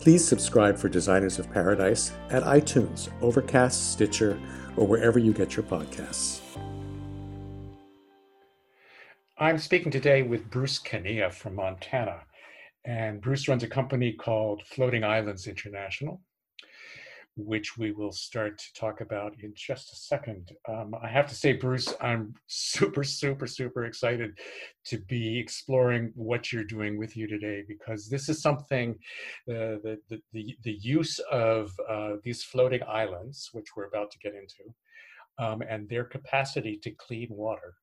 Please subscribe for Designers of Paradise at iTunes, Overcast, Stitcher, or wherever you get your podcasts. I'm speaking today with Bruce Kania from Montana. And Bruce runs a company called Floating Islands International which we will start to talk about in just a second. Um, I have to say, Bruce, I'm super, super, super excited to be exploring what you're doing with you today because this is something uh, the, the, the, the use of uh, these floating islands, which we're about to get into, um, and their capacity to clean water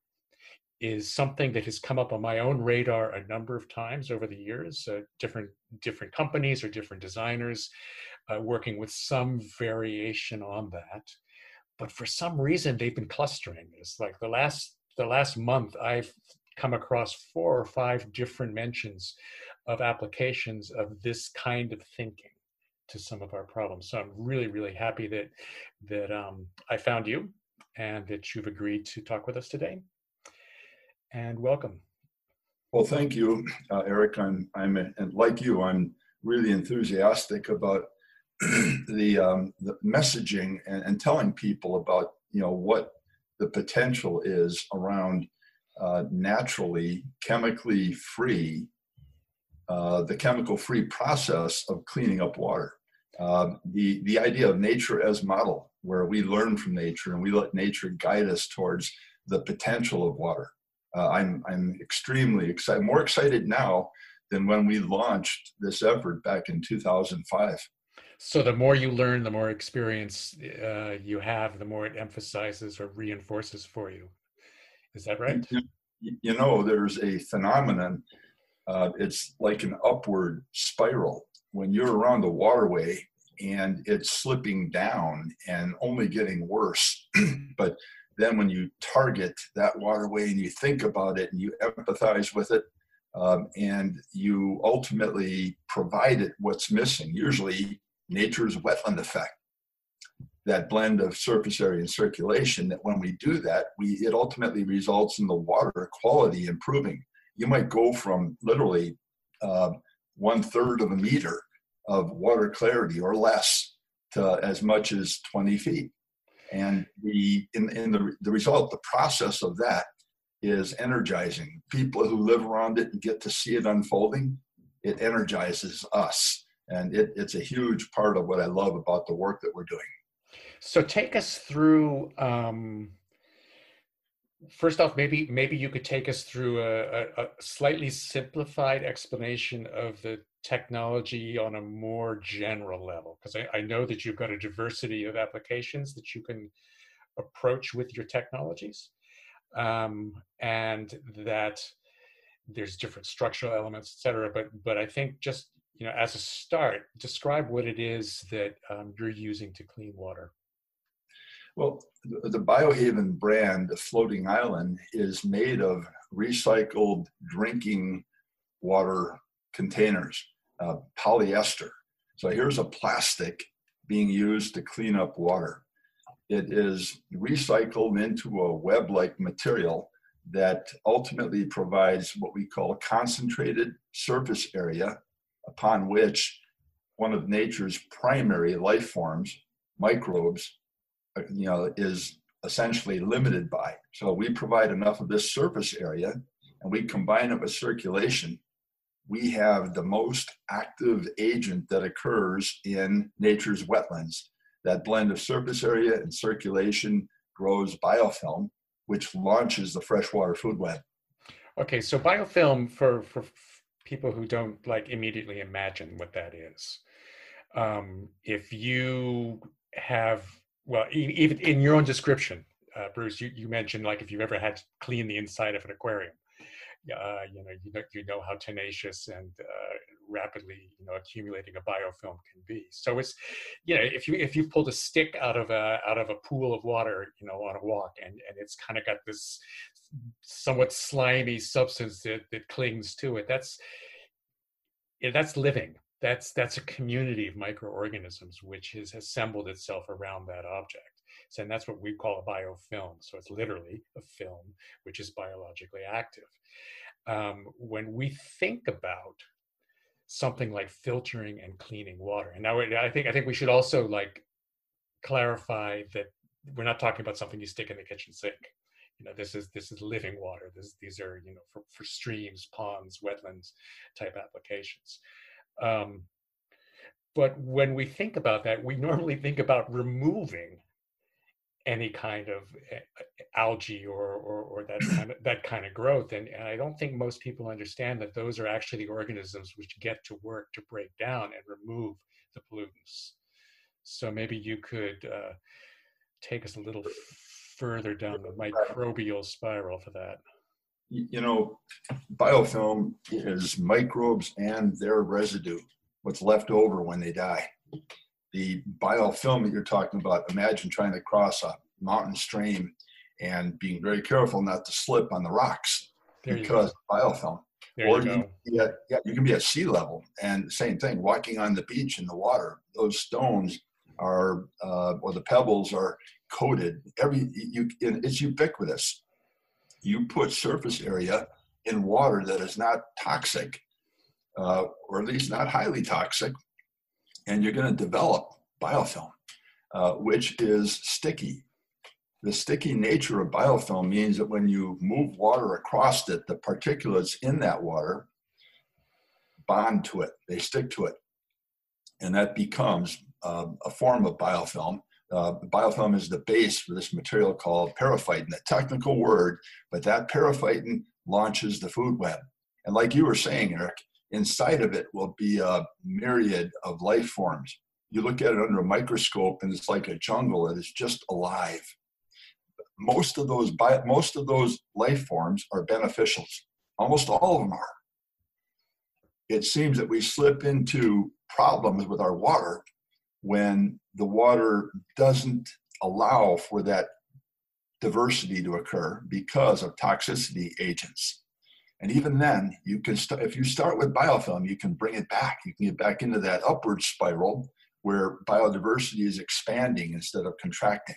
is something that has come up on my own radar a number of times over the years. Uh, different different companies or different designers uh, working with some variation on that. But for some reason, they've been clustering this. Like the last the last month, I've come across four or five different mentions of applications of this kind of thinking to some of our problems. So I'm really, really happy that that um, I found you and that you've agreed to talk with us today. And welcome. Well, thank you, uh, Eric. I'm, I'm, and like you, I'm really enthusiastic about the um, the messaging and, and, telling people about you know what the potential is around uh, naturally chemically free uh, the chemical free process of cleaning up water. Uh, the the idea of nature as model where we learn from nature and we let nature guide us towards the potential of water. Uh, I'm I'm extremely excited more excited now than when we launched this effort back in 2005 so the more you learn the more experience uh, you have the more it emphasizes or reinforces for you. Is that right? You know there's a phenomenon uh, it's like an upward spiral. When you're around the waterway and it's slipping down and only getting worse but then when you target that waterway and you think about it and you empathize with it um, and you ultimately provide it what's missing usually nature's wetland effect that blend of surface area and circulation that when we do that we it ultimately results in the water quality improving. You might go from literally uh, one third of a meter of water clarity or less to as much as 20 feet. And the in, in the, the result the process of that is energizing. People who live around it and get to see it unfolding it energizes us and it, it's a huge part of what I love about the work that we're doing. So take us through. Um, first off, maybe maybe you could take us through a, a, a slightly simplified explanation of the technology on a more general level, because I, I know that you've got a diversity of applications that you can approach with your technologies, um, and that there's different structural elements, et cetera. But but I think just you know, as a start, describe what it is that um, you're using to clean water. Well, the Biohaven brand, the floating island, is made of recycled drinking water containers, uh, polyester. So here's a plastic being used to clean up water. It is recycled into a web like material that ultimately provides what we call concentrated surface area upon which one of nature's primary life forms, microbes, uh, you know, is essentially limited by. So we provide enough of this surface area and we combine it with circulation. We have the most active agent that occurs in nature's wetlands. That blend of surface area and circulation grows biofilm, which launches the freshwater food web. Okay, so biofilm for for people who don't like immediately imagine what that is. Um, if you have well, even in your own description, uh, Bruce, you, you mentioned like if you've ever had to clean the inside of an aquarium, uh, you know, you know, you know how tenacious and uh, rapidly, you know, accumulating a biofilm can be. So it's, you know, if you if you pulled a stick out of a out of a pool of water, you know, on a walk, and and it's kind of got this somewhat slimy substance that that clings to it. That's that's living. That's that's a community of microorganisms which has assembled itself around that object. So, and that's what we call a biofilm. So it's literally a film which is biologically active. Um, when we think about something like filtering and cleaning water, and now I think I think we should also like clarify that we're not talking about something you stick in the kitchen sink. You know, this is this is living water. This, these are you know for, for streams, ponds, wetlands type applications. Um, but when we think about that, we normally think about removing any kind of eh, eh, algae or, or, or that kind of that kind of growth and, and i don't think most people understand that those are actually the organisms which get to work to break down and remove the pollutants so maybe you could uh, take us a little further down the microbial spiral for that. You know biofilm is microbes and their residue what's left over when they die. The biofilm that you're talking about, imagine trying to cross a mountain stream and being very careful not to slip on the rocks there because biofilm. There or you, you at, yeah, you can be at sea level and same thing, walking on the beach in the water. Those stones are, uh, or the pebbles are coated. Every you, it's ubiquitous. You put surface area in water that is not toxic, uh, or at least not highly toxic, and you're going to develop biofilm, uh, which is sticky. The sticky nature of biofilm means that when you move water across it, the particulates in that water bond to it, they stick to it. And that becomes uh, a form of biofilm. Uh, biofilm is the base for this material called periphyton, a technical word, but that periphyton launches the food web. And like you were saying, Eric, inside of it will be a myriad of life forms. You look at it under a microscope and it's like a jungle that is just alive. Most of those most of those life forms are beneficials. Almost all of them are. It seems that we slip into problems with our water when the water doesn't allow for that diversity to occur because of toxicity agents. And even then, you can st- if you start with biofilm, you can bring it back. You can get back into that upward spiral where biodiversity is expanding instead of contracting.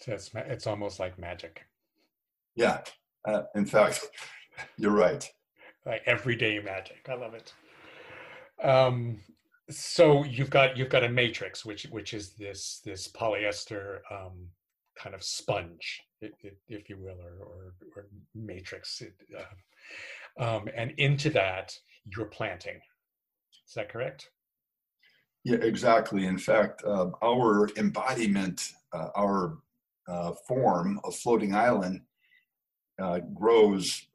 So it's it's almost like magic. Yeah, uh, in fact, you're right. Like everyday magic. I love it. Um, so you've got you've got a matrix, which which is this this polyester um, kind of sponge, if you will, or or, or matrix. Uh, um, and into that you're planting. Is that correct? Yeah, exactly. In fact, uh, our embodiment, uh, our uh, form of floating island uh, grows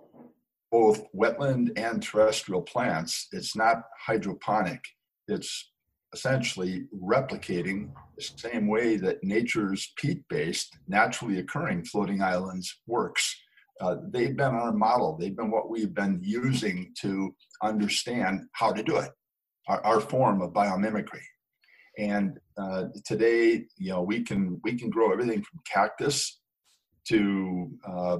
both wetland and terrestrial plants. It's not hydroponic. It's essentially replicating the same way that nature's peat-based, naturally occurring floating islands works uh, they've been our model. They've been what we've been using to understand how to do it, our, our form of biomimicry. And uh, today, you know, we can we can grow everything from cactus to uh,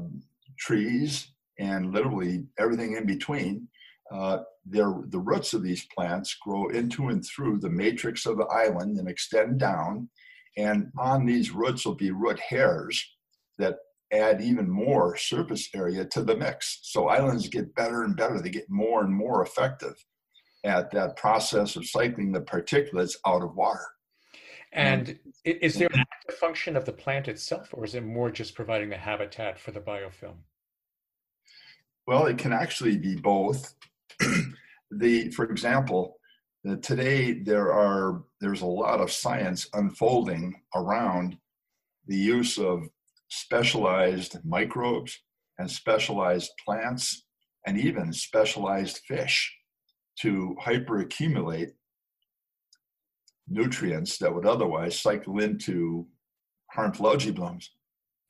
trees and literally everything in between. Uh, the roots of these plants grow into and through the matrix of the island and extend down. And on these roots will be root hairs that add even more surface area to the mix. So islands get better and better. They get more and more effective at that process of cycling the particulates out of water. And is there an active function of the plant itself, or is it more just providing the habitat for the biofilm? Well, it can actually be both. The, for example, uh, today there are there's a lot of science unfolding around the use of specialized microbes and specialized plants and even specialized fish to hyperaccumulate nutrients that would otherwise cycle into harmful algae blooms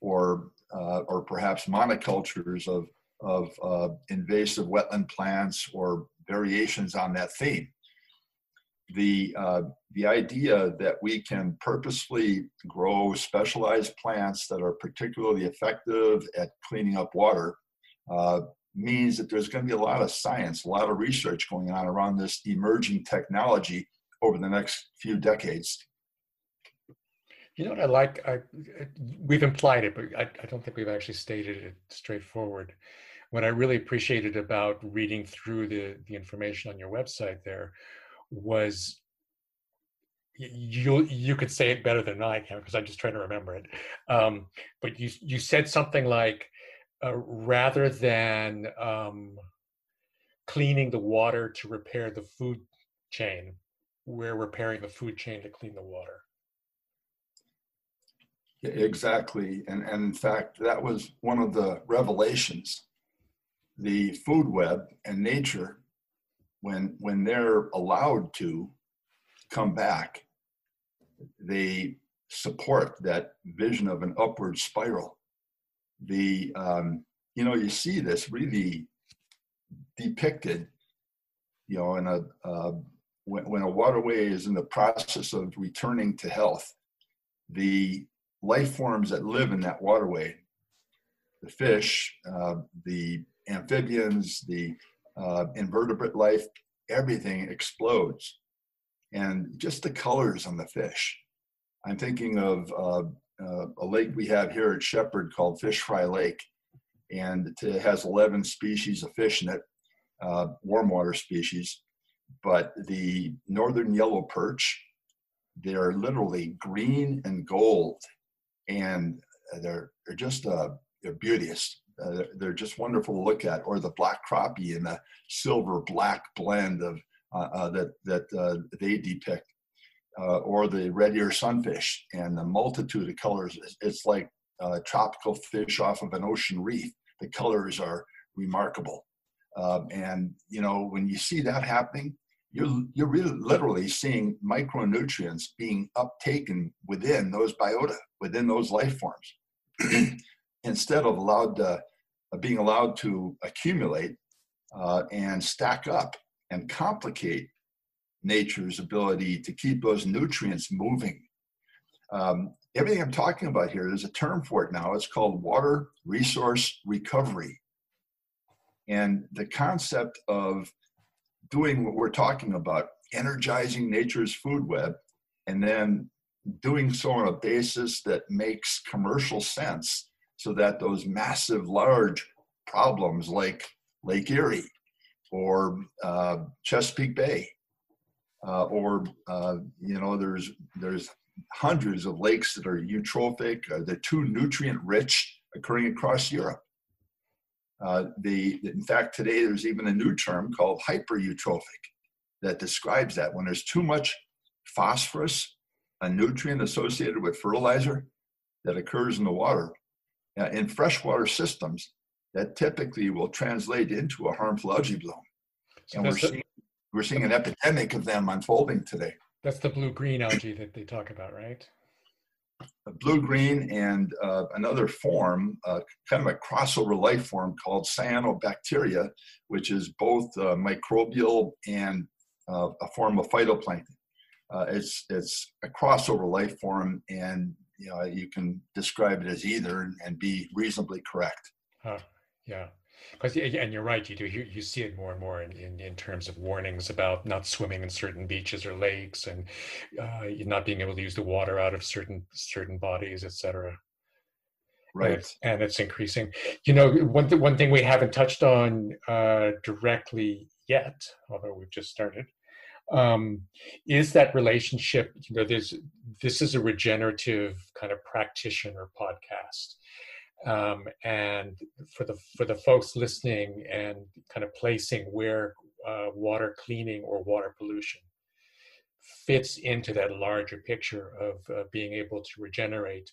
or uh, or perhaps monocultures of of uh, invasive wetland plants or variations on that theme. The uh, the idea that we can purposely grow specialized plants that are particularly effective at cleaning up water uh, means that there's going to be a lot of science, a lot of research going on around this emerging technology over the next few decades. You know what I like? I, we've implied it, but I, I don't think we've actually stated it straightforward. What I really appreciated about reading through the, the information on your website there was you you could say it better than I can because I'm just trying to remember it. Um, but you you said something like uh, rather than um, cleaning the water to repair the food chain, we're repairing the food chain to clean the water. Exactly. And, and in fact, that was one of the revelations. The food web and nature, when, when they're allowed to come back, they support that vision of an upward spiral. The, um, you know, you see this really depicted, you know, in a, uh, when, when a waterway is in the process of returning to health, the life forms that live in that waterway, the fish, uh, the amphibians, the uh, invertebrate life, everything explodes. And just the colors on the fish. I'm thinking of uh, uh a lake we have here at Shepherd called Fish Fry Lake, and it has 11 species of fish in it, uh, warm water species but the northern yellow perch, they're literally green and gold, and they're they're just uh, they're beauteous. Uh, they're, just wonderful to look at. Or the black crappie in the silver black blend of uh, uh that that uh, they depict, uh, or the red ear sunfish and the multitude of colors. It's like tropical fish off of an ocean reef. The colors are remarkable. Um, and you know, when you see that happening, you're you're really literally seeing micronutrients being uptaken within those biota, within those life forms, instead of allowed to, being allowed to accumulate uh, and stack up and complicate nature's ability to keep those nutrients moving. Um, everything I'm talking about here, there's a term for it now. It's called water resource recovery. And the concept of doing what we're talking about, energizing nature's food web, and then doing so on a basis that makes commercial sense so that those massive, large problems like Lake Erie or uh, Chesapeake Bay, uh, or uh, you know, there's there's hundreds of lakes that are eutrophic. Uh, they're too nutrient rich, occurring across Europe. Uh, the, in fact, today there's even a new term called hypereutrophic that describes that. When there's too much phosphorus, a nutrient associated with fertilizer that occurs in the water, uh, in freshwater systems, that typically will translate into a harmful algae bloom. So and we're seeing, we're seeing an epidemic of them unfolding today. That's the blue-green algae that they talk about, right? blue green and uh, another form, uh, kind of a crossover life form called cyanobacteria, which is both uh, microbial and uh, a form of phytoplankton. Uh, it's it's a crossover life form, and you know you can describe it as either and, and be reasonably correct. Huh. Yeah. Because and you're right, you do you, you see it more and more in, in, in, terms of warnings about not swimming in certain beaches or lakes, and uh, not being able to use the water out of certain certain bodies, etc. right. And it's, and it's increasing. You know, one, th- one thing we haven't touched on uh, directly yet, although we've just started, um, is that relationship. You know, there's this is a regenerative kind of practitioner podcast. Um, and for the for the folks listening and kind of placing where uh, water cleaning or water pollution fits into that larger picture of uh, being able to regenerate.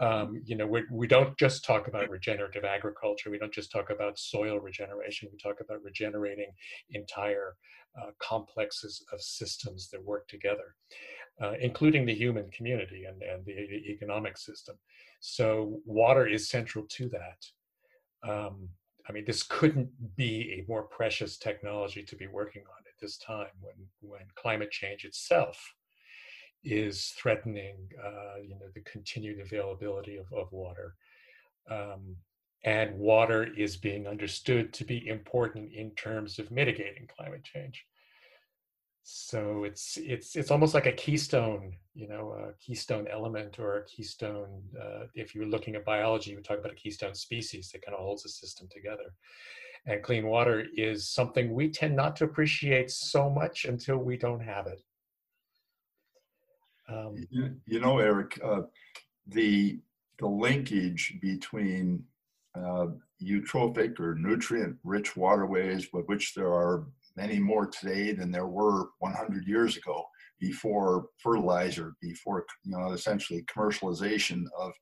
Um, you know, we, we don't just talk about regenerative agriculture. We don't just talk about soil regeneration. We talk about regenerating entire uh, complexes of systems that work together, uh, including the human community and, and the, the, economic system. So water is central to that. Um, I mean, this couldn't be a more precious technology to be working on at this time when, when climate change itself is threatening, uh, you know, the continued availability of, of water. Um, and water is being understood to be important in terms of mitigating climate change. So it's it's it's almost like a keystone you know a keystone element or a keystone uh, if you're looking at biology you would talk about a keystone species that kind of holds the system together. And clean water is something we tend not to appreciate so much until we don't have it um, you, you, know eric uh, the the linkage between uh, eutrophic or nutrient rich waterways, with which there are many more today than there were 100 years ago before fertilizer, before you know essentially commercialization of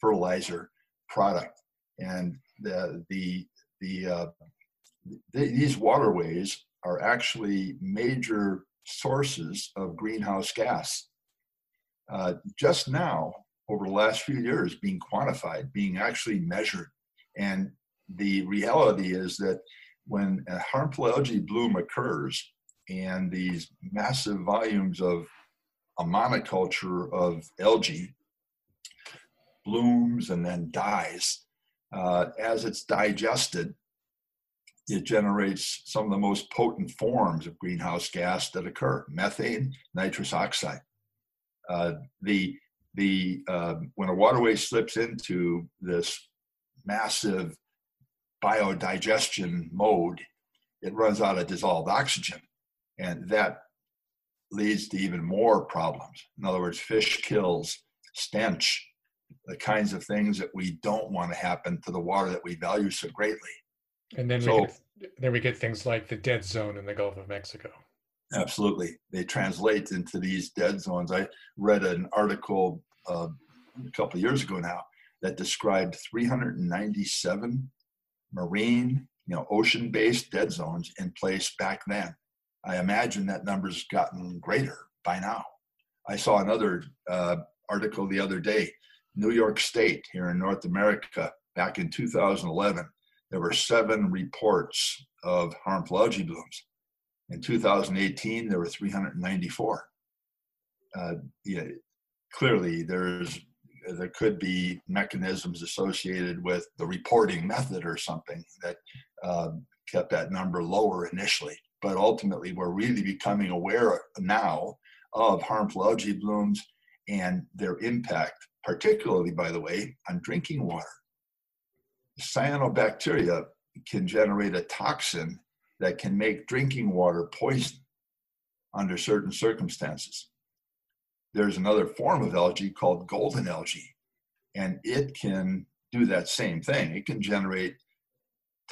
fertilizer product, and the the the, uh, the these waterways are actually major sources of greenhouse gas. Uh, just now, over the last few years, being quantified, being actually measured, and the reality is that when a harmful algae bloom occurs and these massive volumes of a monoculture of algae blooms and then dies, uh, as it's digested, it generates some of the most potent forms of greenhouse gas that occur methane, nitrous oxide. Uh, the the uh, when a waterway slips into this massive biodigestion mode, it runs out of dissolved oxygen. And that leads to even more problems. In other words, fish kills, stench, the kinds of things that we don't want to happen to the water that we value so greatly. And then, so, we get, then we get things like the dead zone in the Gulf of Mexico. Absolutely. They translate into these dead zones. I read an article uh, a couple years ago now that described 397 marine, you know, ocean-based dead zones in place back then. I imagine that number's gotten greater by now. I saw another uh, article the other day. New York State here in North America, back in 2011, there were seven reports of harmful algae blooms. In 2018, there were 394. Uh, yeah, clearly, there's there could be mechanisms associated with the reporting method or something that um, kept that number lower initially. But ultimately, we're really becoming aware now of harmful algae blooms and their impact, particularly, by the way, on drinking water. Cyanobacteria can generate a toxin that can make drinking water poison under certain circumstances there's another form of algae called golden algae, and it can do that same thing. It can generate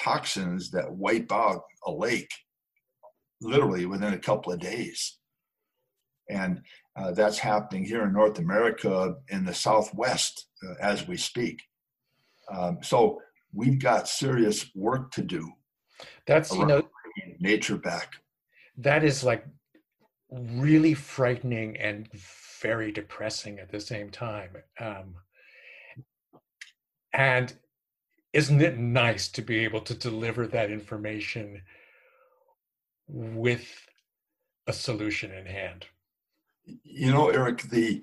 toxins that wipe out a lake literally within a couple of days. And uh, that's happening here in North America in the Southwest uh, as we speak. Um, so we've got serious work to do. That's, you know, nature back. That is like really frightening and very depressing at the same time. Um, and isn't it nice to be able to deliver that information with a solution in hand? You know, Eric, the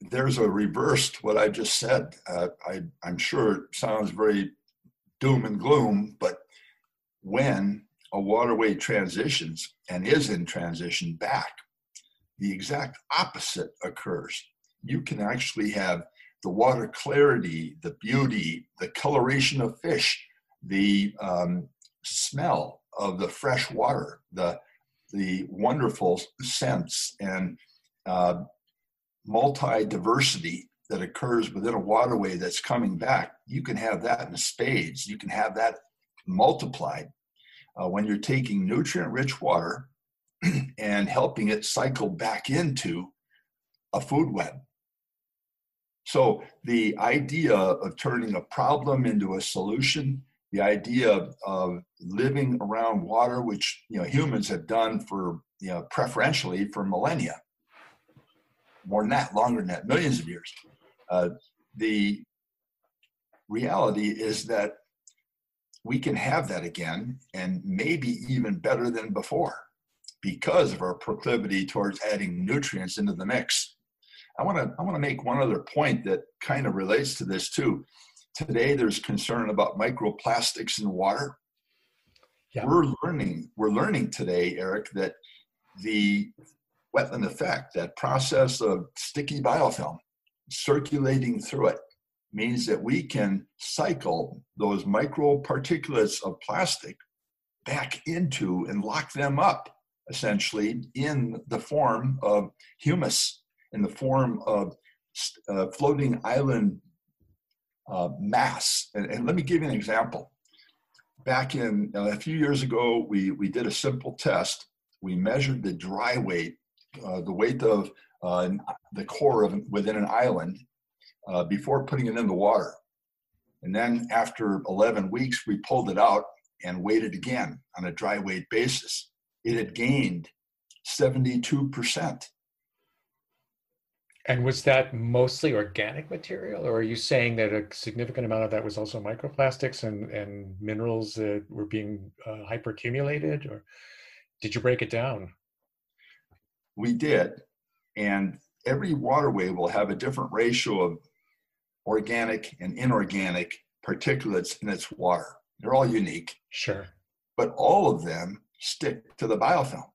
there's a reversed what I just said. Uh, I, I'm sure it sounds very doom and gloom, but when a waterway transitions and is in transition back, the exact opposite occurs. You can actually have the water clarity, the beauty, the coloration of fish, the um, smell of the fresh water, the the wonderful scents and uh, multi diversity that occurs within a waterway that's coming back. You can have that in spades. You can have that multiplied uh, when you're taking nutrient rich water and helping it cycle back into a food web. So the idea of turning a problem into a solution, the idea of, living around water, which you know humans have done for you know preferentially for millennia, more than that, longer than that, millions of years. Uh, the reality is that we can have that again, and maybe even better than before, because of our proclivity towards adding nutrients into the mix. I want to I want to make one other point that kind of relates to this too. Today, there's concern about microplastics in water. Yeah. We're learning we're learning today, Eric, that the wetland effect, that process of sticky biofilm circulating through it, means that we can cycle those microparticulates of plastic back into and lock them up essentially in the form of humus in the form of uh, floating island uh, mass. And, and, let me give you an example. Back in uh, a few years ago, we, we did a simple test. We measured the dry weight, uh, the weight of uh, the core of within an island uh, before putting it in the water. And then after 11 weeks, we pulled it out and weighed it again on a dry weight basis. It had gained 72%. And was that mostly organic material, or are you saying that a significant amount of that was also microplastics and, and minerals that were being uh, hyperaccumulated, or did you break it down? We did, and every waterway will have a different ratio of organic and inorganic particulates in its water. They're all unique. Sure. But all of them stick to the biofilm.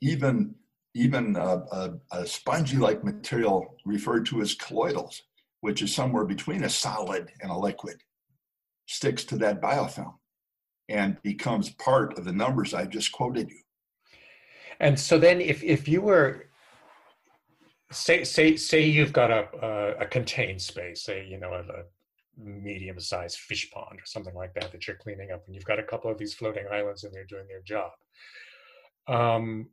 Even even a, a, a spongy-like material referred to as colloidals, which is somewhere between a solid and a liquid, sticks to that biofilm and becomes part of the numbers I just quoted you. And so then if, if you were, say, say, say you've got a, a, a contained space, say, you know, a, a medium-sized fish pond or something like that that you're cleaning up and you've got a couple of these floating islands and they're doing their job. Um,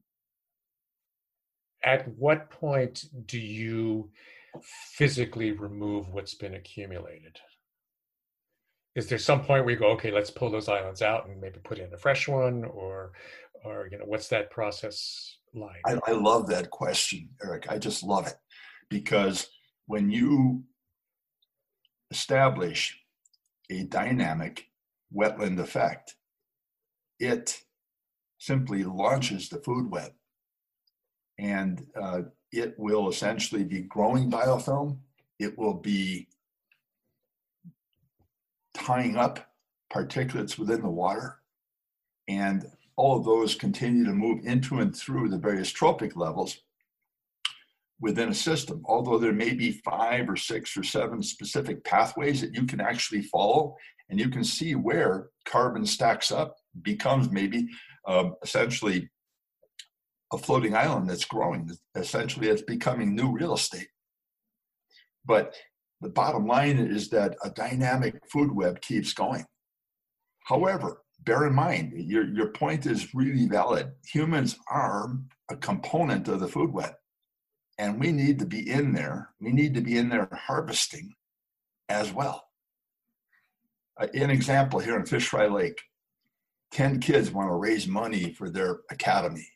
at what point do you physically remove what's been accumulated? Is there some point where you go, okay, let's pull those islands out and maybe put in a fresh one, or, or you know, what's that process I, I love that question, Eric. I just love it because when you establish a dynamic wetland effect, it simply launches the food web and uh, it will essentially be growing biofilm. It will be tying up particulates within the water, and all of those continue to move into and through the various trophic levels within a system. Although there may be five or six or seven specific pathways that you can actually follow, and you can see where carbon stacks up, becomes maybe uh, essentially a floating island that's growing. Essentially, it's becoming new real estate. But the bottom line is that a dynamic food web keeps going. However, bear in mind, your, your point is really valid. Humans are a component of the food web, and we need to be in there. We need to be in there harvesting as well. Uh, an example here in Fish Fry Lake 10 kids want to raise money for their academy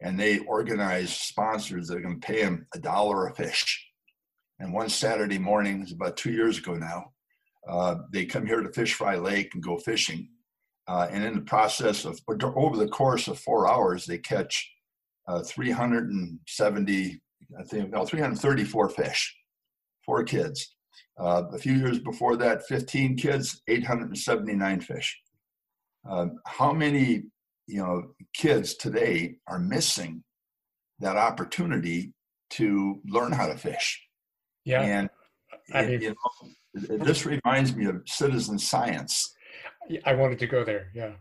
and they organize sponsors that are going to pay them a dollar a fish. And one Saturday morning, about two years ago now, uh, they come here to Fish Fry Lake and go fishing. Uh, and in the process of, over the course of four hours, they catch uh, 370, I think, no, 334 fish, four kids. Uh, a few years before that, 15 kids, 879 fish. Um, how many you know kids today are missing that opportunity to learn how to fish Yeah. And I mean, you know, this reminds me of citizen science. I wanted to go there. Yeah.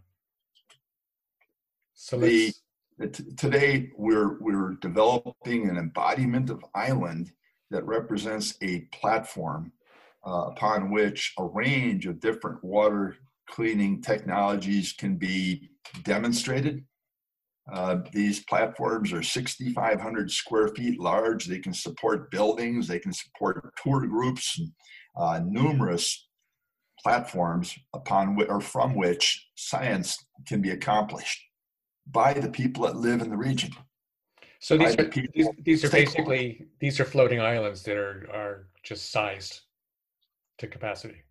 So The- let's, T- Today, we're we're developing an embodiment of island that represents a platform uh, upon which a range of different water cleaning technologies can be demonstrated. Uh, these platforms are 6,500 square feet large. They can support buildings. They can support tour groups, and, uh, numerous platforms upon or from which science can be accomplished by the people that live in the region. so these are the people- these, these are basically these are floating islands that are are just sized to capacity.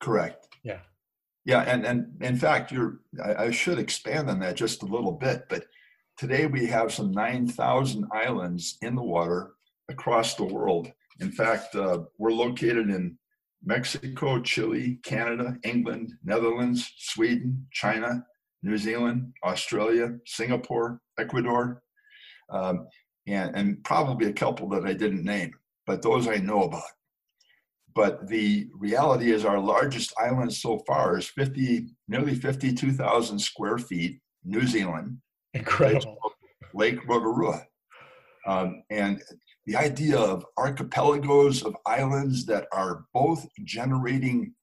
Correct. Yeah. Yeah, and and in fact, you're. I, I should expand on that just a little bit, but today we have some nine thousand islands in the water across the world. In fact, uh, we're located in Mexico, Chile, Canada, England, Netherlands, Sweden, China, New Zealand, Australia, Singapore, Ecuador, um, and and probably a couple that I didn't name, but those I know about. But the reality is, our largest island so far is 50, nearly 52,000 square feet, New Zealand, Incredible. Lake Rotorua. Um, and the idea of archipelagos of islands that are both generating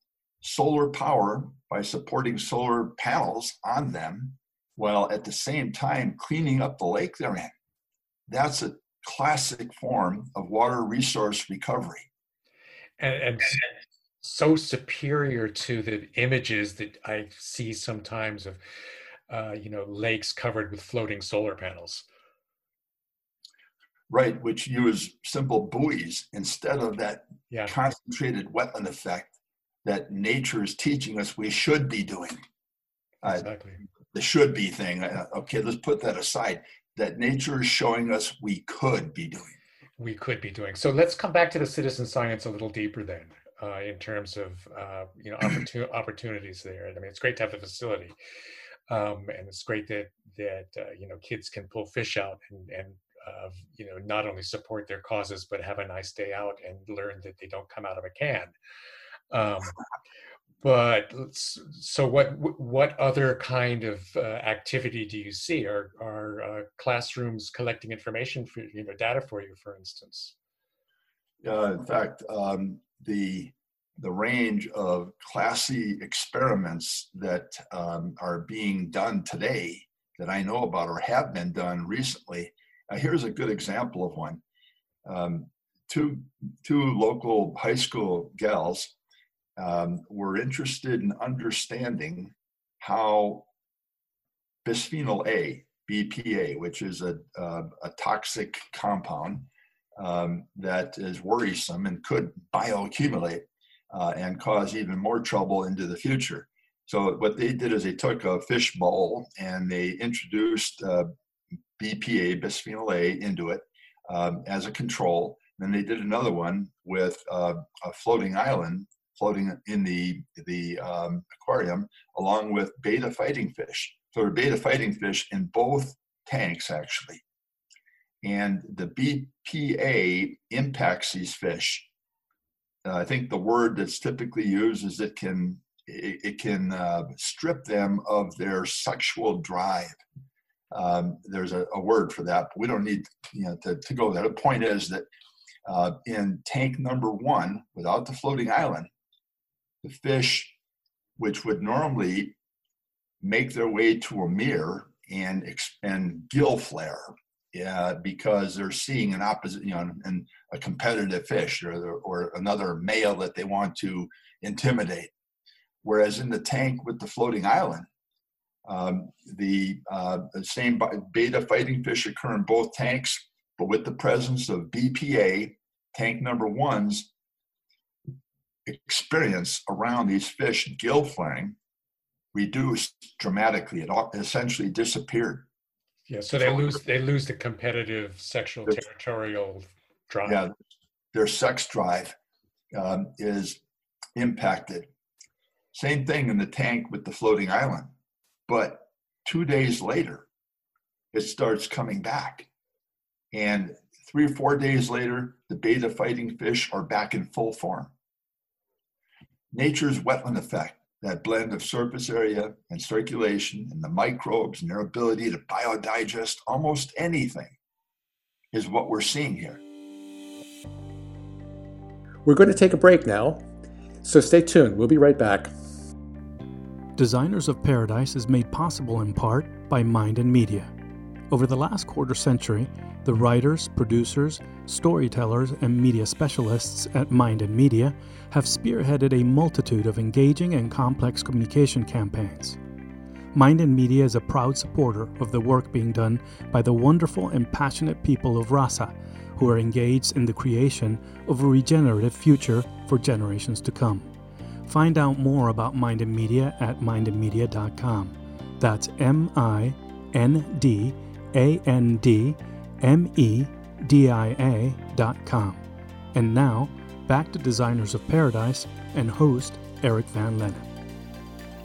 solar power by supporting solar panels on them, while at the same time cleaning up the lake they're in. That's a classic form of water resource recovery. and, and so superior to the images that I see sometimes of, uh, you know, lakes covered with floating solar panels. Right, which use simple buoys instead of that Yeah, concentrated wetland effect that nature is teaching us we should be doing. Uh, exactly. the should be thing, uh, okay, let's put that aside. That nature is showing us we could be doing. We could be doing. So let's come back to the citizen science a little deeper then, uh, in terms of uh, you know opportun- opportunities there. I mean, it's great to have the facility, um, and it's great that that uh, you know kids can pull fish out and and uh, you know not only support their causes but have a nice day out and learn that they don't come out of a can. Um, but so what what other kind of uh, activity do you see? Are are uh, classrooms collecting information for you know data for you, for instance? Uh, in fact, um, the the range of classy experiments that um, are being done today that I know about or have been done recently. Here's a good example of one. Um, two two local high school gals um, were interested in understanding how bisphenol A, BPA, which is a, a, a toxic compound um, that is worrisome and could bioaccumulate uh, and cause even more trouble into the future. So what they did is they took a fish bowl and they introduced uh, BPA, bisphenol A, into it um, as a control. Then they did another one with uh, a floating island floating in the the um, aquarium along with betta fighting fish. So there are betta fighting fish in both tanks actually and the BPA impacts these fish. Uh, I think the word that's typically used is it can it, it can uh, strip them of their sexual drive. Um, there's a, a, word for that, but we don't need you know to, to go there. The point is that uh, in tank number one, without the floating island, the fish, which would normally make their way to a mirror and and gill flare yeah, because they're seeing an opposite, you know, and a competitive fish or, or another male that they want to intimidate. Whereas in the tank with the floating island, um, the, uh, the same betta fighting fish occur in both tanks, but with the presence of BPA, tank number one's experience around these fish gill flaring reduced dramatically. It essentially disappeared. Yeah, so they lose they lose the competitive sexual territorial drive. Yeah, their sex drive um, is impacted. Same thing in the tank with the floating island, but two days later, it starts coming back, and Three or four days later, the betta fighting fish are back in full form. Nature's wetland effect, that blend of surface area and circulation and the microbes and their ability to biodigest almost anything, is what we're seeing here. We're going to take a break now, so stay tuned. We'll be right back. Designers of Paradise is made possible in part by Mind and Media. Over the last quarter century, the writers, producers, storytellers, and media specialists at Mind and Media have spearheaded a multitude of engaging and complex communication campaigns. Mind and Media is a proud supporter of the work being done by the wonderful and passionate people of Rasa, who are engaged in the creation of a regenerative future for generations to come. Find out more about Mind and Media at mindandmedia.com. That's M I N D A N D M E D I A.com. And now, back to Designers of Paradise and host Eric Van Lennep.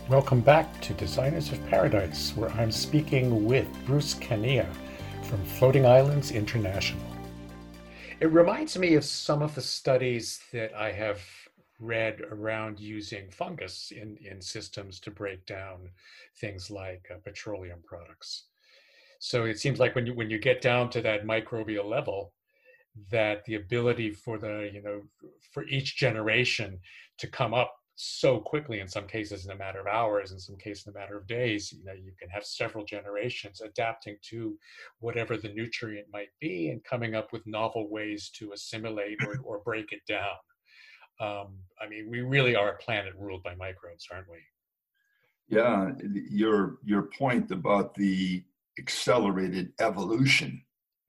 Welcome back to Designers of Paradise, where I'm speaking with Bruce Kania from Floating Islands International. It reminds me of some of the studies that I have read around using fungus in, in systems to break down things like uh, petroleum products. So it seems like when you when you get down to that microbial level, that the ability for the you know for each generation to come up so quickly in some cases in a matter of hours in some cases in a matter of days you know you can have several generations adapting to whatever the nutrient might be and coming up with novel ways to assimilate or, or break it down um, i mean we really are a planet ruled by microbes aren't we yeah your your point about the accelerated evolution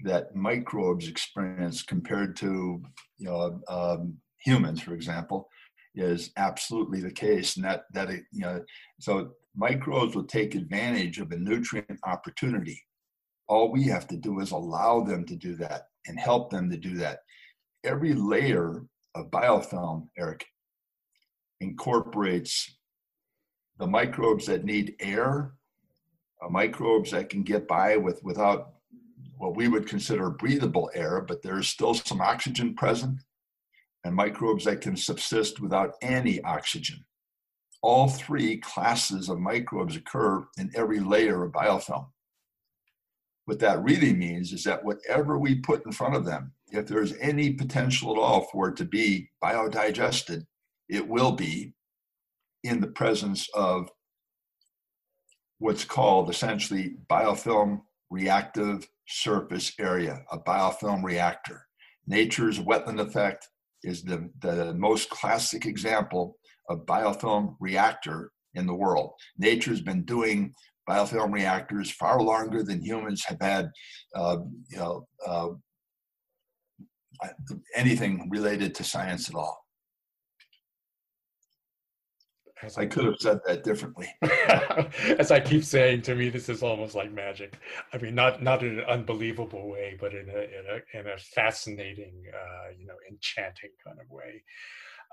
that microbes experience compared to you know um, humans for example is absolutely the case, and that that it, you know, so microbes will take advantage of a nutrient opportunity. All we have to do is allow them to do that and help them to do that. Every layer of biofilm, Eric, incorporates the microbes that need air, uh, microbes that can get by with without what we would consider breathable air, but there's still some oxygen present and microbes that can subsist without any oxygen. All three classes of microbes occur in every layer of biofilm. What that really means is that whatever we put in front of them, if there's any potential at all for it to be biodigested, it will be in the presence of what's called essentially biofilm reactive surface area, a biofilm reactor. Nature's wetland effect is the, the most classic example of biofilm reactor in the world. Nature's been doing biofilm reactors far longer than humans have had, uh, you know, uh, anything related to science at all. As I could have said that differently. As I keep saying, to me, this is almost like magic. I mean, not not in an unbelievable way, but in a in a in a fascinating, uh, you know, enchanting kind of way.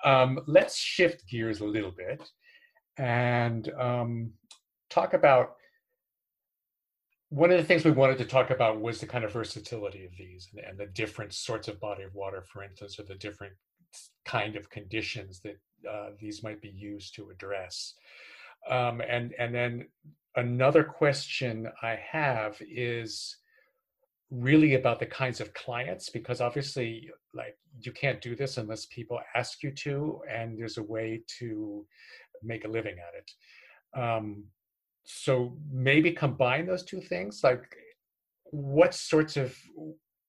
Um, let's shift gears a little bit and um, talk about one of the things we wanted to talk about was the kind of versatility of these and, and, the different sorts of body of water, for instance, or the different kind of conditions that uh, these might be used to address. Um, and and then another question I have is really about the kinds of clients because obviously like you can't do this unless people ask you to and there's a way to make a living at it um, so maybe combine those two things like what sorts of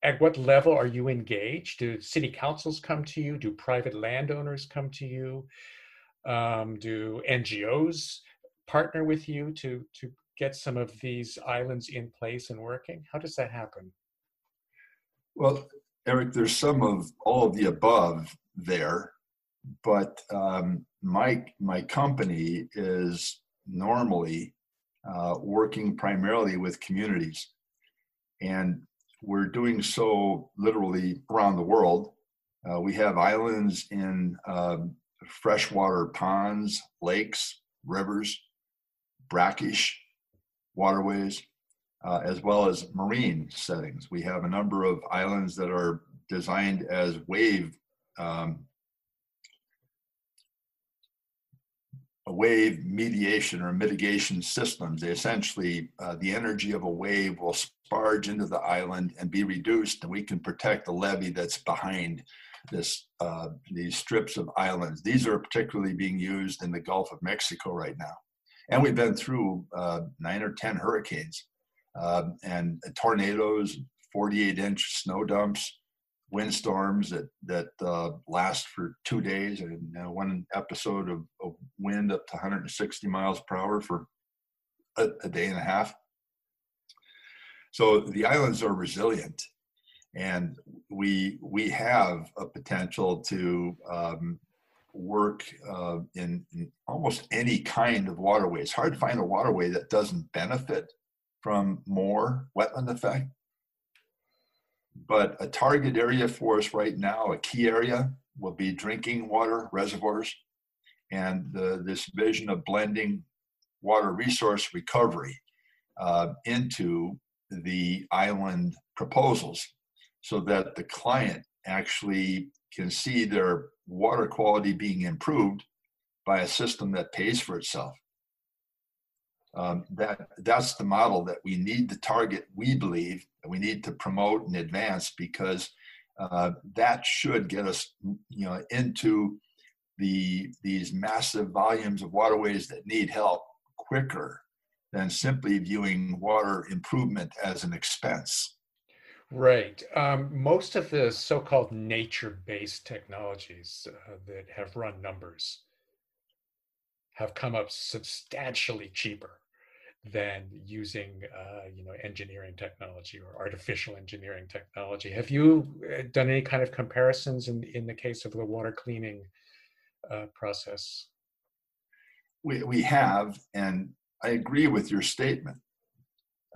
at what level are you engaged? Do city councils come to you? Do private landowners come to you? Um, do NGOs partner with you to to get some of these islands in place and working? How does that happen? Well, Eric, there's some of all of the above there, but um, my my company is normally uh, working primarily with communities, and we're doing so literally around the world. Uh, we have islands in um, freshwater ponds, lakes, rivers, brackish waterways. uh, as well as marine settings. We have a number of islands that are designed as wave um, wave mediation or mitigation systems. They essentially, uh, the energy of a wave will sparge into the island and be reduced, and we can protect the levee that's behind this uh, these strips of islands. These are particularly being used in the Gulf of Mexico right now, and we've been through uh, nine or ten hurricanes um, and tornadoes, 48 inch snow dumps, windstorms that that uh, last for two days, and uh, one episode of, of, wind up to 160 miles per hour for a, a, day and a half. So the islands are resilient, and we we have a potential to um, work uh, in, in, almost any kind of waterway. It's hard to find a waterway that doesn't benefit from more wetland effect. But a target area for us right now, a key area, will be drinking water reservoirs and the, this vision of blending water resource recovery uh, into the island proposals so that the client actually can see their water quality being improved by a system that pays for itself. Um, that that's the model that we need to target. We believe that we need to promote and advance because uh, that should get us, you know, into the these massive volumes of waterways that need help quicker than simply viewing water improvement as an expense. Right. Um, most of the so-called nature-based technologies uh, that have run numbers have come up substantially cheaper than using uh, you know engineering technology or artificial engineering technology. Have you uh, done any kind of comparisons in in the case of the water cleaning uh, process? We we have, and I agree with your statement.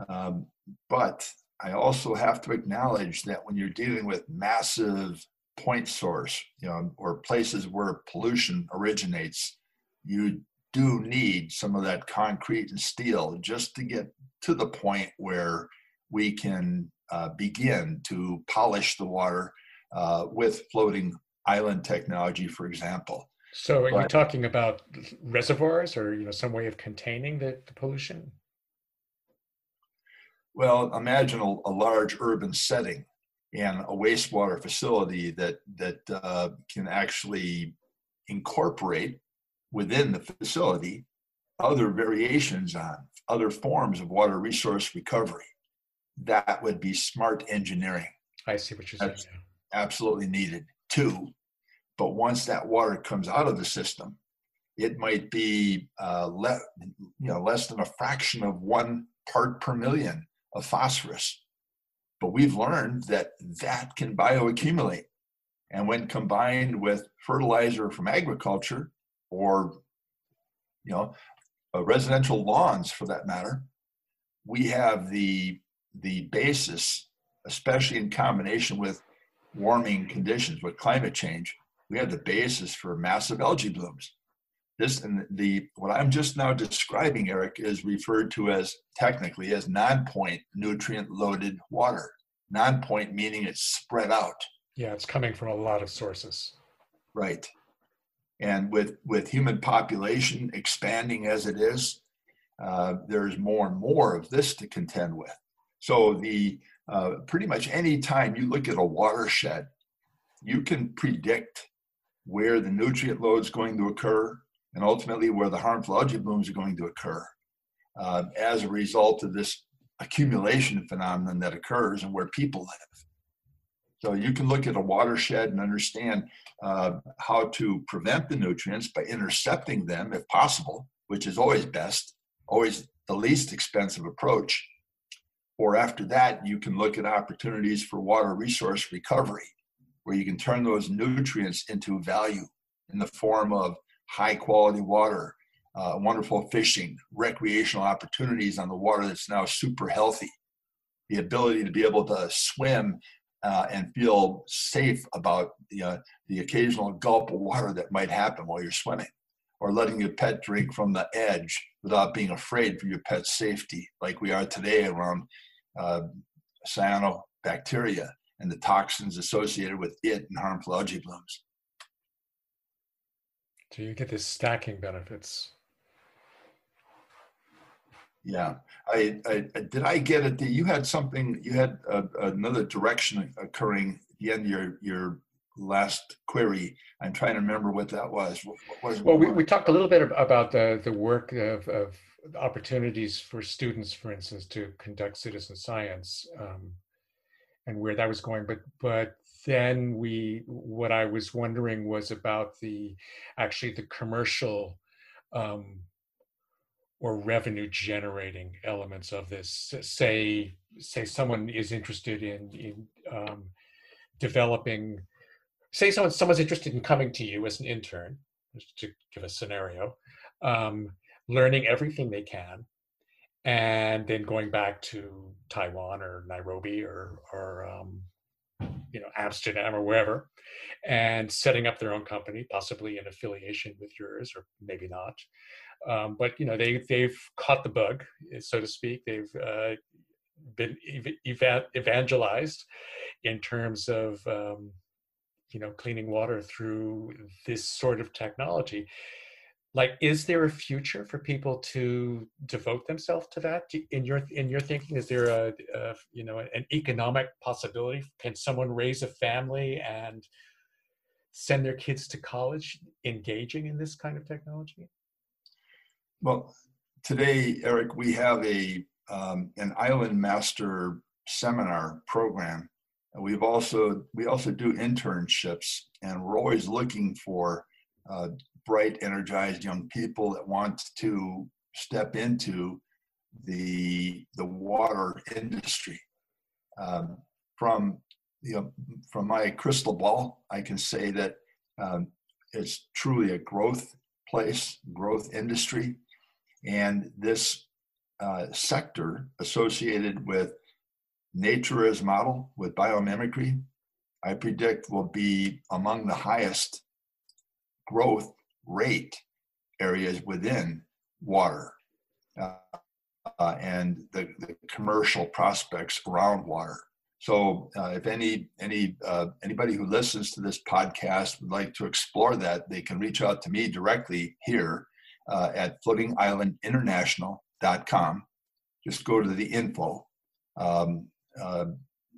Um, but I also have to acknowledge that when you're dealing with massive point source, you know, or places where pollution originates, you do need some of that concrete and steel just to get to the point where we can uh, begin to polish the water uh, with floating island technology, for example. So are but, you talking about reservoirs or you know some way of containing the, the pollution? Well, imagine a, a, large urban setting and a wastewater facility that that uh, can actually incorporate within the facility other variations on other forms of water resource recovery. That would be smart engineering. I see what you're That's saying. Absolutely needed. Two, but once that water comes out of the system, it might be uh, le- you know, less than a fraction of one part per million of phosphorus. But we've learned that that can bioaccumulate. And when combined with fertilizer from agriculture, or you know uh, residential lawns for that matter we have the the basis especially in combination with warming conditions with climate change we have the basis for massive algae blooms. This and the what i'm just now describing eric is referred to as technically as non-point nutrient loaded water. Non-point meaning it's spread out. Yeah it's coming from a lot of sources. Right. And with, with human population expanding as it is, uh, there's more and more of this to contend with. So the uh, pretty much any time you look at a watershed, you can predict where the nutrient load is going to occur and ultimately where the harmful algae blooms are going to occur uh, as a result of this accumulation phenomenon that occurs and where people live. So you can look at a watershed and understand uh, how to prevent the nutrients by intercepting them if possible, which is always best, always the least expensive approach. Or after that, you can look at opportunities for water resource recovery, where you can turn those nutrients into value in the form of high quality water, uh, wonderful fishing, recreational opportunities on the water that's now super healthy, the ability to be able to swim uh, and feel safe about the, uh, the occasional gulp of water that might happen while you're swimming, or letting your pet drink from the edge without being afraid for your pet's safety, like we are today around uh, cyanobacteria and the toxins associated with it and harmful algae blooms. So you get the stacking benefits. Yeah, I, I did. I get it. You had something. You had a, another direction occurring at the end of your your last query. I'm trying to remember what that was. What, what was well, we, we talked a little bit about the the work of, of opportunities for students, for instance, to conduct citizen science, um, and where that was going. But but then we what I was wondering was about the actually the commercial um, or revenue generating elements of this. Say say someone is interested in in um, developing. Say someone someone's interested in coming to you as an intern, just to give a scenario, um, learning everything they can, and then going back to Taiwan or Nairobi or or um, you know Amsterdam or wherever, and setting up their own company, possibly in affiliation with yours or maybe not. Um, but you know they they've caught the bug, so to speak. They've uh, been ev- evangelized in terms of um, you know cleaning water through this sort of technology like is there a future for people to devote themselves to that? In your in your thinking is there a, a, you know an economic possibility? Can someone raise a family and send their kids to college engaging in this kind of technology? Well today eric we have a um, an island master seminar program. We've also we also do internships. And we're always looking for uh, bright, energized young people that want to step into the the water industry. Um, from you know, from my crystal ball, I can say that um, it's truly a growth place, growth industry, and this uh, sector associated with nature as model with biomimicry, I predict will be among the highest growth rate areas within water uh, uh, and the, the, commercial prospects around water. So, uh, if any any uh, anybody who listens to this podcast would like to explore that, they can reach out to me directly here uh, at floatingislandinternational.com. Just go to the info, um, uh,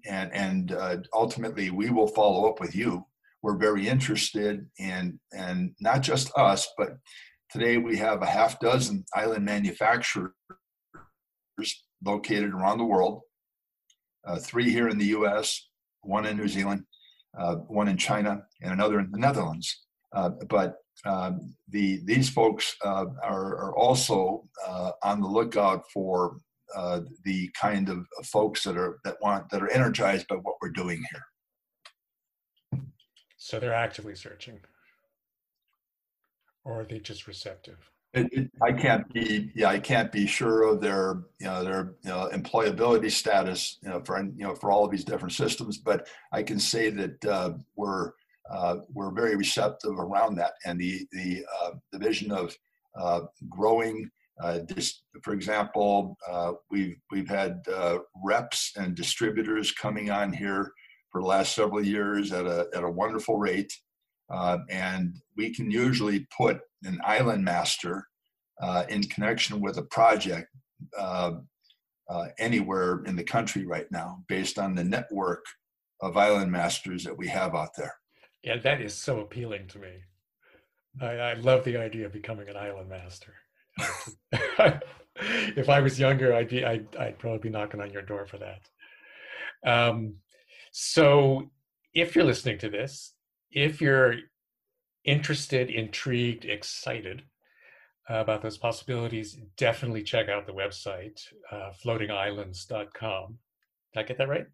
and and ultimately we will follow up with you we're very interested in, and not just us, but today we have a half dozen island manufacturers located around the world. Uh, three here in the U.S., one in New Zealand, uh, one in China, and another in the Netherlands. Uh, but um, the these folks uh, are, are, also uh, on the lookout for uh, the kind of folks that are that want that are energized by what we're doing here. So they're actively searching, or are they just receptive? It, it, I can't be, yeah, I can't be sure of their, you know, their you know, employability status, you know, for you know, for all of these different systems. But I can say that uh, we're uh, we're very receptive around that, and the the uh, the vision of uh, growing. This, uh, for example, uh, we've we've had reps and distributors coming on here for the last several years at a, at a wonderful rate. Uh, and we can usually put an island master uh, in connection with a project uh, uh, anywhere in the country right now based on the network of island masters that we have out there. Yeah, that is so appealing to me. I, I love the idea of becoming an island master. if I was younger, I'd be I'd, I'd probably be knocking on your door for that. Um, so if you're listening to this, if you're interested, intrigued, excited about those possibilities, definitely check out the website, uh, floatingislands.com. Did I get that right?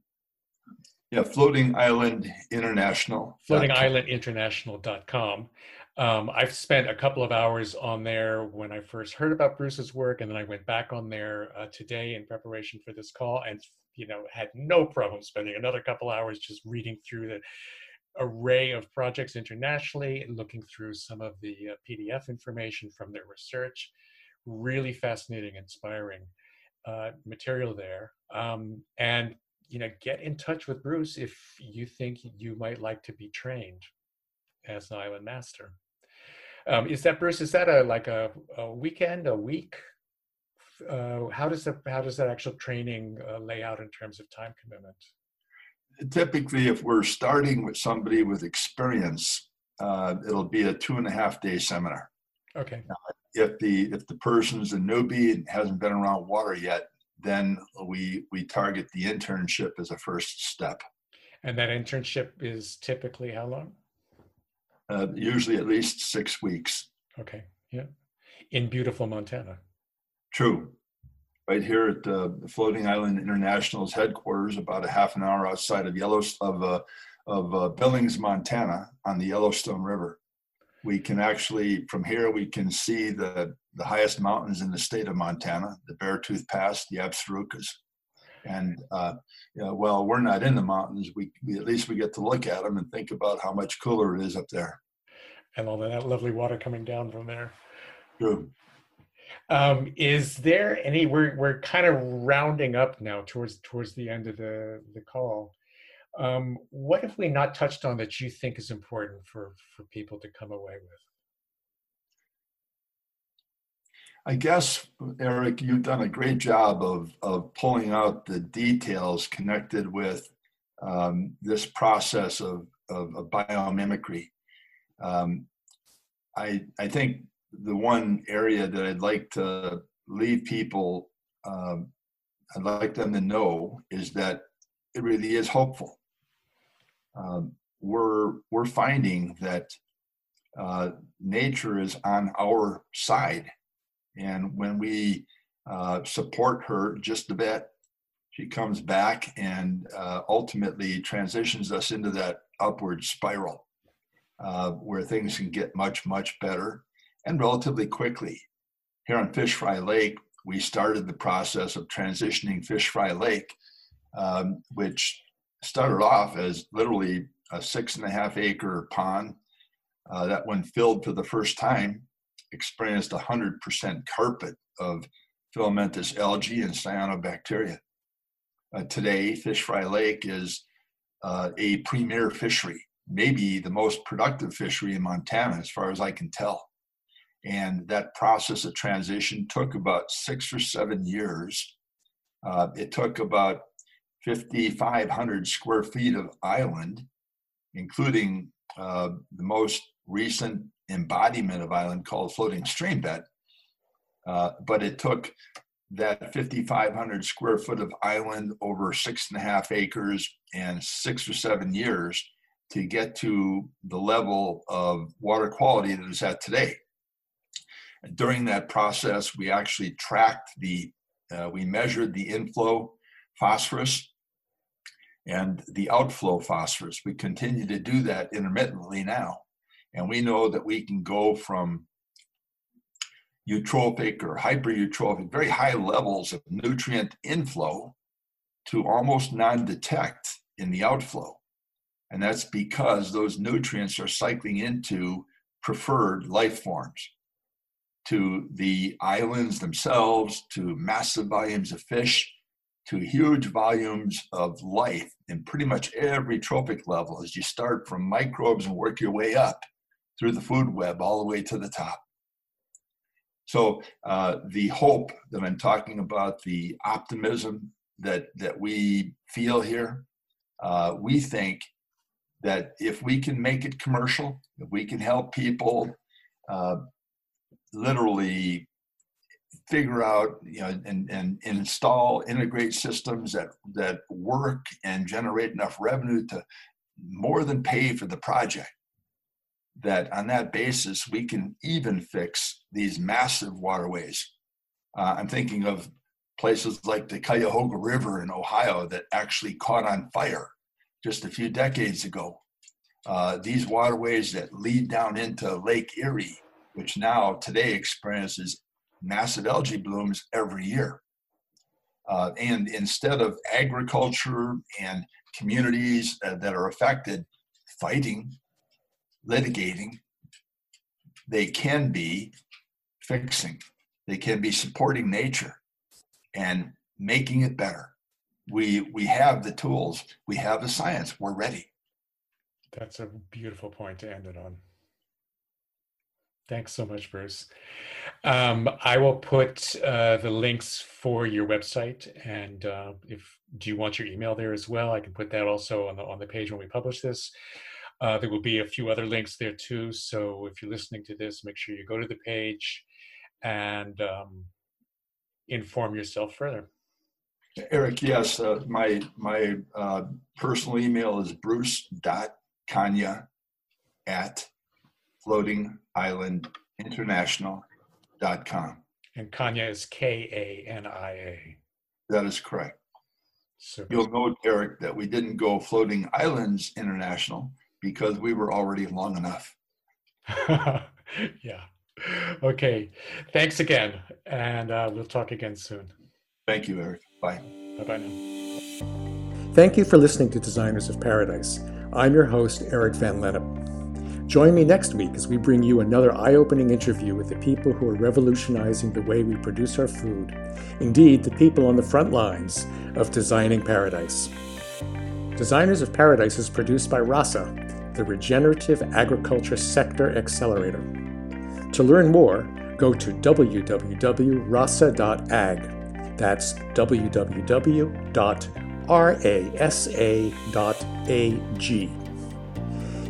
Yeah, Floating Island International. Floatingislandinternational.com. Um, I've spent a couple of hours on there when I first heard about Bruce's work, and then I went back on there uh, today in preparation for this call, and you know had no problem spending another couple hours just reading through the array of projects internationally looking through some of the uh, PDF information from their research. really fascinating, inspiring uh, material there. Um, and you know, get in touch with Bruce if you think you might like to be trained as an island master. Um, is that Bruce? Is that a like a, a weekend, a week? Uh, how does that how does that actual training uh, lay out in terms of time commitment? Typically, if we're starting with somebody with experience, uh, it'll be a two and a half day seminar. Okay. if the if the person's a newbie and hasn't been around water yet, then we we target the internship as a first step. And that internship is typically how long? Uh, usually at least six weeks. Okay. Yeah. In beautiful Montana. True. Right here at uh, the Floating Island International's headquarters, about a half an hour outside of Yellowstone, of, uh, of uh, Billings, Montana, on the Yellowstone River. We can actually, from here, we can see the, the highest mountains in the state of Montana, the Beartooth Pass, the Absarokas. And uh, you well, we're not in the mountains. We, we at least we get to look at them and think about how much cooler it is up there. And all that lovely water coming down from there. True. Um, is there any? We're we're kind of rounding up now towards towards the end of the the call. Um, what have we not touched on that you think is important for for people to come away with? I guess, Eric, you've done a great job of, of pulling out the details connected with um, this process of, of, of biomimicry. Um, I, I think the one area that I'd like to leave people, um, I'd like them to know is that it really is hopeful. Um, we're, we're finding that uh, nature is on our side and when we uh, support her just a bit, she comes back and uh, ultimately transitions us into that upward spiral uh, where things can get much, much better and relatively quickly. Here on Fish Fry Lake, we started the process of transitioning Fish Fry Lake, um, which started off as literally a six and a half acre pond uh, that, when filled for the first time, experienced 100% carpet of filamentous algae and cyanobacteria. Uh, today, Fish Fry Lake is uh, a premier fishery, maybe the most productive fishery in Montana, as far as I can tell. And that process of transition took about six or seven years. Uh, it took about 5,500 square feet of island, including uh, the most recent embodiment of island called floating stream bed. Uh, but it took that 5,500 square foot of island over six and a half acres and six or seven years to get to the level of water quality that is at today. During that process, we actually tracked the, uh, we measured the inflow phosphorus and the outflow phosphorus. We continue to do that intermittently now. And we know that we can go from eutrophic or hypereutrophic, very high levels of nutrient inflow to almost non-detect in the outflow. And that's because those nutrients are cycling into preferred life forms to the islands themselves, to massive volumes of fish, to huge volumes of life in pretty much every trophic level as you start from microbes and work your way up through the food web all the way to the top. So uh, the hope that I'm talking about, the optimism that that we feel here, uh, we think that if we can make it commercial, if we can help people uh, literally figure out, you know, and, and install, integrate systems that that work and generate enough revenue to more than pay for the project that on that basis we can even fix these massive waterways. Uh, I'm thinking of places like the Cuyahoga River in Ohio that actually caught on fire just a few decades ago. Uh, these waterways that lead down into Lake Erie, which now today experiences massive algae blooms every year. Uh, and instead of agriculture and communities uh, that are affected fighting litigating, they can be fixing. they can be supporting nature and making it better. We we have the tools, we have the science, we're ready. That's a beautiful point to end it on. Thanks so much, Bruce. Um, I will put uh, the links for your website, and uh, if do you want your email there as well, I can put that also on the on the page when we publish this. Uh, there will be a few other links there too. So if you're listening to this, make sure you go to the page and um, inform yourself further. Eric, yes, uh, my my uh, personal email is bruce.kania at floatingislandinternational.com. And Kania is K A N I A. That is correct. Super. You'll note, Eric, that we didn't go Floating Islands International because we were already long enough. yeah. Okay. Thanks again. And uh, we'll talk again soon. Thank you, Eric. Bye. Bye bye now. Thank you for listening to Designers of Paradise. I'm your host, Eric Van Lennep. Join me next week as we bring you another eye opening interview with the people who are revolutionizing the way we produce our food. Indeed, the people on the front lines of designing paradise. Designers of Paradise is produced by RASA, the Regenerative Agriculture Sector Accelerator. To learn more, go to www.rasa.ag. That's www.rasa.ag.